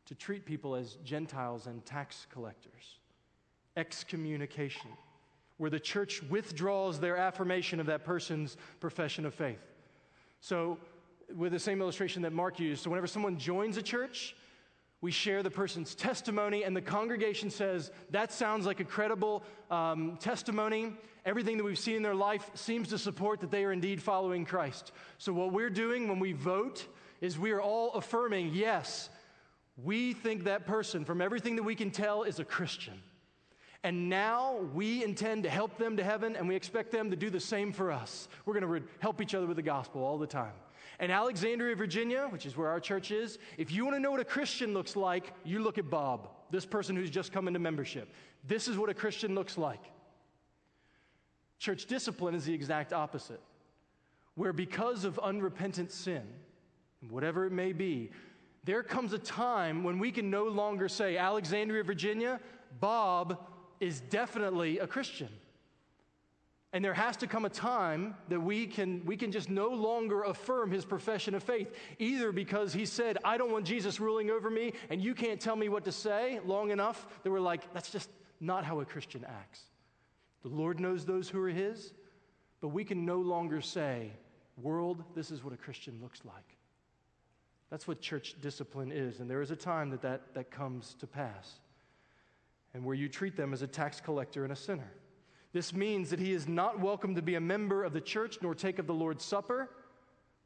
to treat people as Gentiles and tax collectors, excommunication, where the church withdraws their affirmation of that person's profession of faith. So, with the same illustration that Mark used, so whenever someone joins a church, we share the person's testimony, and the congregation says, That sounds like a credible um, testimony. Everything that we've seen in their life seems to support that they are indeed following Christ. So, what we're doing when we vote is we are all affirming, Yes, we think that person, from everything that we can tell, is a Christian. And now we intend to help them to heaven, and we expect them to do the same for us. We're going to re- help each other with the gospel all the time. In Alexandria, Virginia, which is where our church is, if you want to know what a Christian looks like, you look at Bob, this person who's just come into membership. This is what a Christian looks like. Church discipline is the exact opposite, where because of unrepentant sin, whatever it may be, there comes a time when we can no longer say, Alexandria, Virginia, Bob is definitely a Christian. And there has to come a time that we can, we can just no longer affirm his profession of faith, either because he said, I don't want Jesus ruling over me, and you can't tell me what to say long enough that we're like, that's just not how a Christian acts. The Lord knows those who are his, but we can no longer say, World, this is what a Christian looks like. That's what church discipline is, and there is a time that that, that comes to pass, and where you treat them as a tax collector and a sinner. This means that he is not welcome to be a member of the church nor take of the Lord's Supper,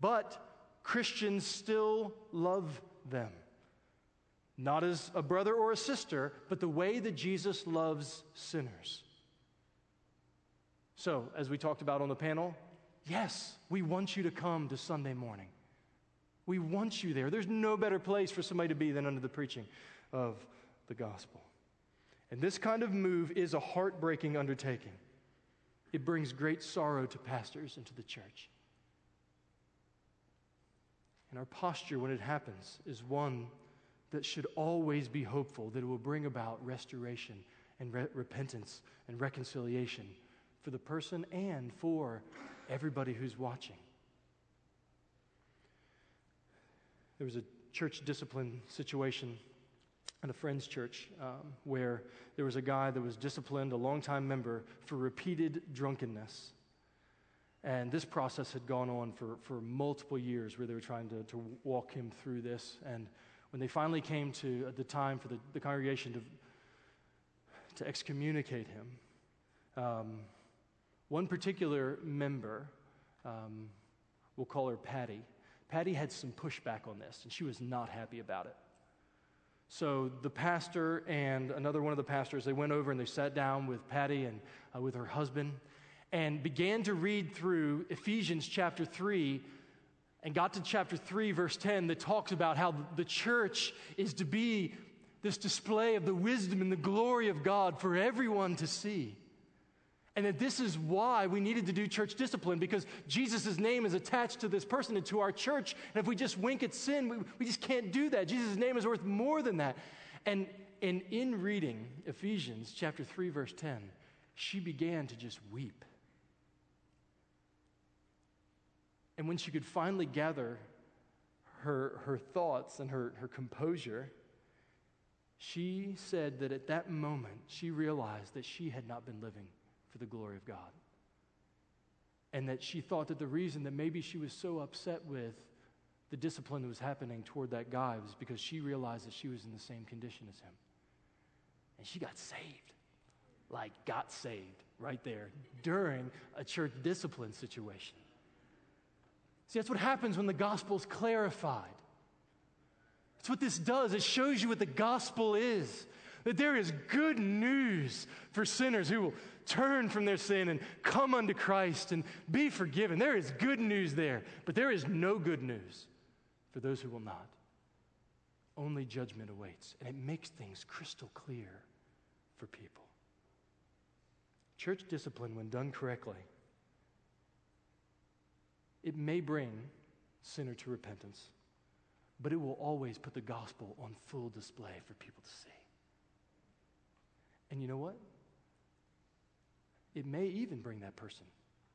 but Christians still love them. Not as a brother or a sister, but the way that Jesus loves sinners. So, as we talked about on the panel, yes, we want you to come to Sunday morning. We want you there. There's no better place for somebody to be than under the preaching of the gospel. And this kind of move is a heartbreaking undertaking. It brings great sorrow to pastors and to the church. And our posture when it happens is one that should always be hopeful that it will bring about restoration and re- repentance and reconciliation for the person and for everybody who's watching. There was a church discipline situation at a friend's church um, where there was a guy that was disciplined, a longtime member, for repeated drunkenness. And this process had gone on for, for multiple years where they were trying to, to walk him through this. And when they finally came to the time for the, the congregation to, to excommunicate him, um, one particular member, um, we'll call her Patty, Patty had some pushback on this, and she was not happy about it. So the pastor and another one of the pastors, they went over and they sat down with Patty and uh, with her husband and began to read through Ephesians chapter 3 and got to chapter 3, verse 10, that talks about how the church is to be this display of the wisdom and the glory of God for everyone to see. And that this is why we needed to do church discipline because Jesus' name is attached to this person and to our church. And if we just wink at sin, we, we just can't do that. Jesus' name is worth more than that. And, and in reading Ephesians chapter 3, verse 10, she began to just weep. And when she could finally gather her, her thoughts and her, her composure, she said that at that moment she realized that she had not been living for the glory of God. And that she thought that the reason that maybe she was so upset with the discipline that was happening toward that guy was because she realized that she was in the same condition as him. And she got saved. Like, got saved right there during a church discipline situation. See, that's what happens when the gospel's clarified. That's what this does. It shows you what the gospel is. That there is good news for sinners who will turn from their sin and come unto Christ and be forgiven. There is good news there, but there is no good news for those who will not. Only judgment awaits, and it makes things crystal clear for people. Church discipline, when done correctly, it may bring sinner to repentance, but it will always put the gospel on full display for people to see. And you know what? It may even bring that person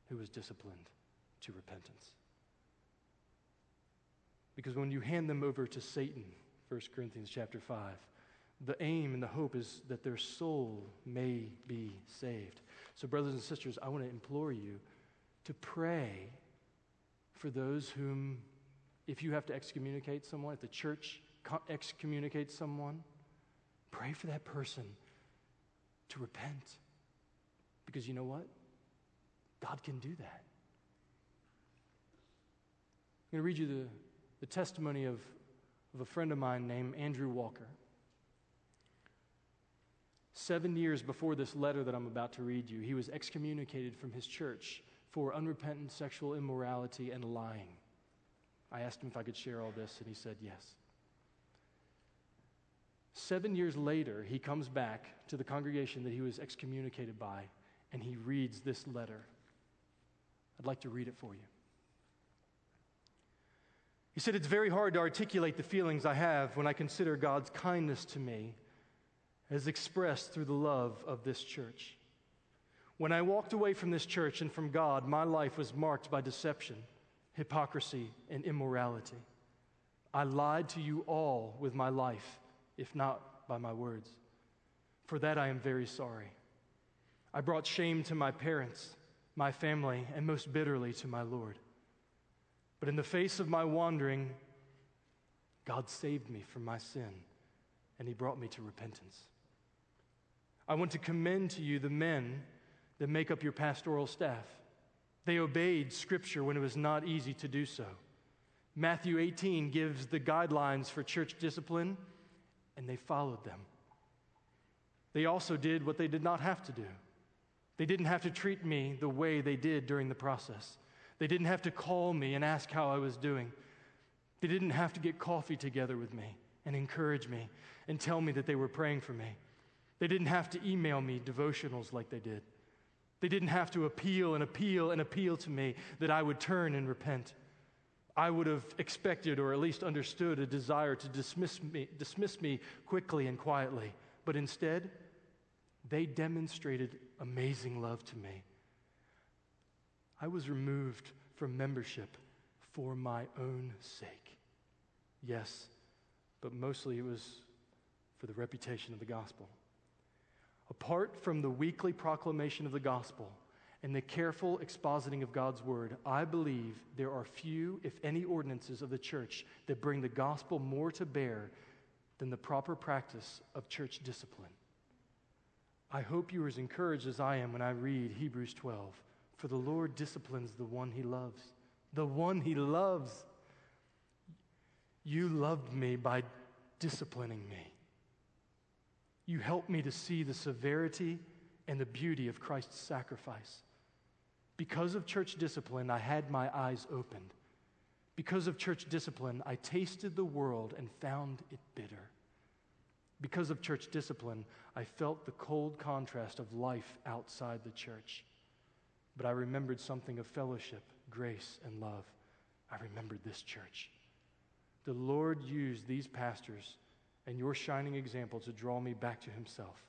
who was disciplined to repentance. Because when you hand them over to Satan, 1 Corinthians chapter 5, the aim and the hope is that their soul may be saved. So, brothers and sisters, I want to implore you to pray for those whom, if you have to excommunicate someone, if the church excommunicates someone, pray for that person to repent. Because you know what? God can do that. I'm going to read you the, the testimony of, of a friend of mine named Andrew Walker. Seven years before this letter that I'm about to read you, he was excommunicated from his church for unrepentant sexual immorality and lying. I asked him if I could share all this, and he said yes. Seven years later, he comes back to the congregation that he was excommunicated by, and he reads this letter. I'd like to read it for you. He said, It's very hard to articulate the feelings I have when I consider God's kindness to me as expressed through the love of this church. When I walked away from this church and from God, my life was marked by deception, hypocrisy, and immorality. I lied to you all with my life, if not by my words. For that I am very sorry. I brought shame to my parents, my family, and most bitterly to my Lord. But in the face of my wandering, God saved me from my sin, and He brought me to repentance. I want to commend to you the men that make up your pastoral staff. They obeyed Scripture when it was not easy to do so. Matthew 18 gives the guidelines for church discipline, and they followed them. They also did what they did not have to do. They didn't have to treat me the way they did during the process. They didn't have to call me and ask how I was doing. They didn't have to get coffee together with me and encourage me and tell me that they were praying for me. They didn't have to email me devotionals like they did. They didn't have to appeal and appeal and appeal to me that I would turn and repent. I would have expected or at least understood a desire to dismiss me, dismiss me quickly and quietly. But instead, they demonstrated amazing love to me. I was removed from membership for my own sake. Yes, but mostly it was for the reputation of the gospel. Apart from the weekly proclamation of the gospel and the careful expositing of God's word, I believe there are few, if any, ordinances of the church that bring the gospel more to bear than the proper practice of church discipline. I hope you are as encouraged as I am when I read Hebrews 12. For the Lord disciplines the one he loves. The one he loves. You loved me by disciplining me. You help me to see the severity and the beauty of Christ's sacrifice. Because of church discipline, I had my eyes opened. Because of church discipline, I tasted the world and found it bitter. Because of church discipline, I felt the cold contrast of life outside the church. But I remembered something of fellowship, grace, and love. I remembered this church. The Lord used these pastors and your shining example to draw me back to Himself.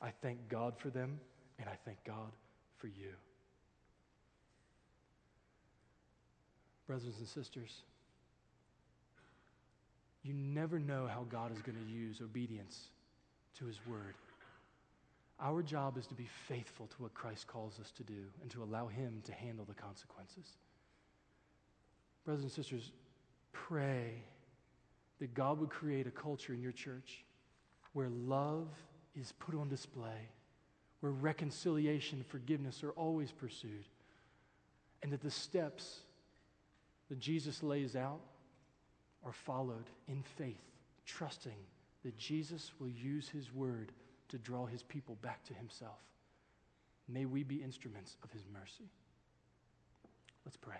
I thank God for them, and I thank God for you. Brothers and sisters, you never know how God is going to use obedience to His Word. Our job is to be faithful to what Christ calls us to do and to allow Him to handle the consequences. Brothers and sisters, pray that God would create a culture in your church where love is put on display, where reconciliation and forgiveness are always pursued, and that the steps that Jesus lays out are followed in faith, trusting that Jesus will use his word to draw his people back to himself. May we be instruments of his mercy. Let's pray.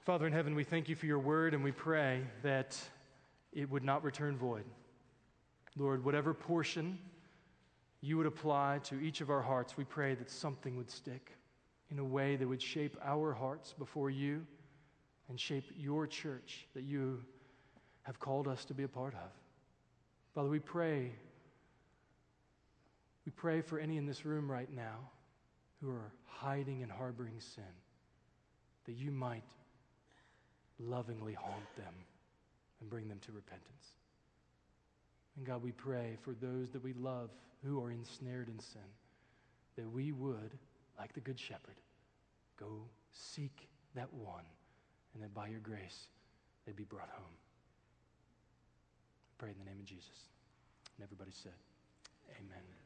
Father in heaven, we thank you for your word and we pray that it would not return void. Lord, whatever portion you would apply to each of our hearts, we pray that something would stick in a way that would shape our hearts before you and shape your church that you have called us to be a part of. Father, we pray. We pray for any in this room right now who are hiding and harboring sin, that you might lovingly haunt them and bring them to repentance. And God, we pray for those that we love who are ensnared in sin, that we would, like the Good Shepherd, go seek that one, and that by your grace they'd be brought home. Pray in the name of Jesus. And everybody said, Amen.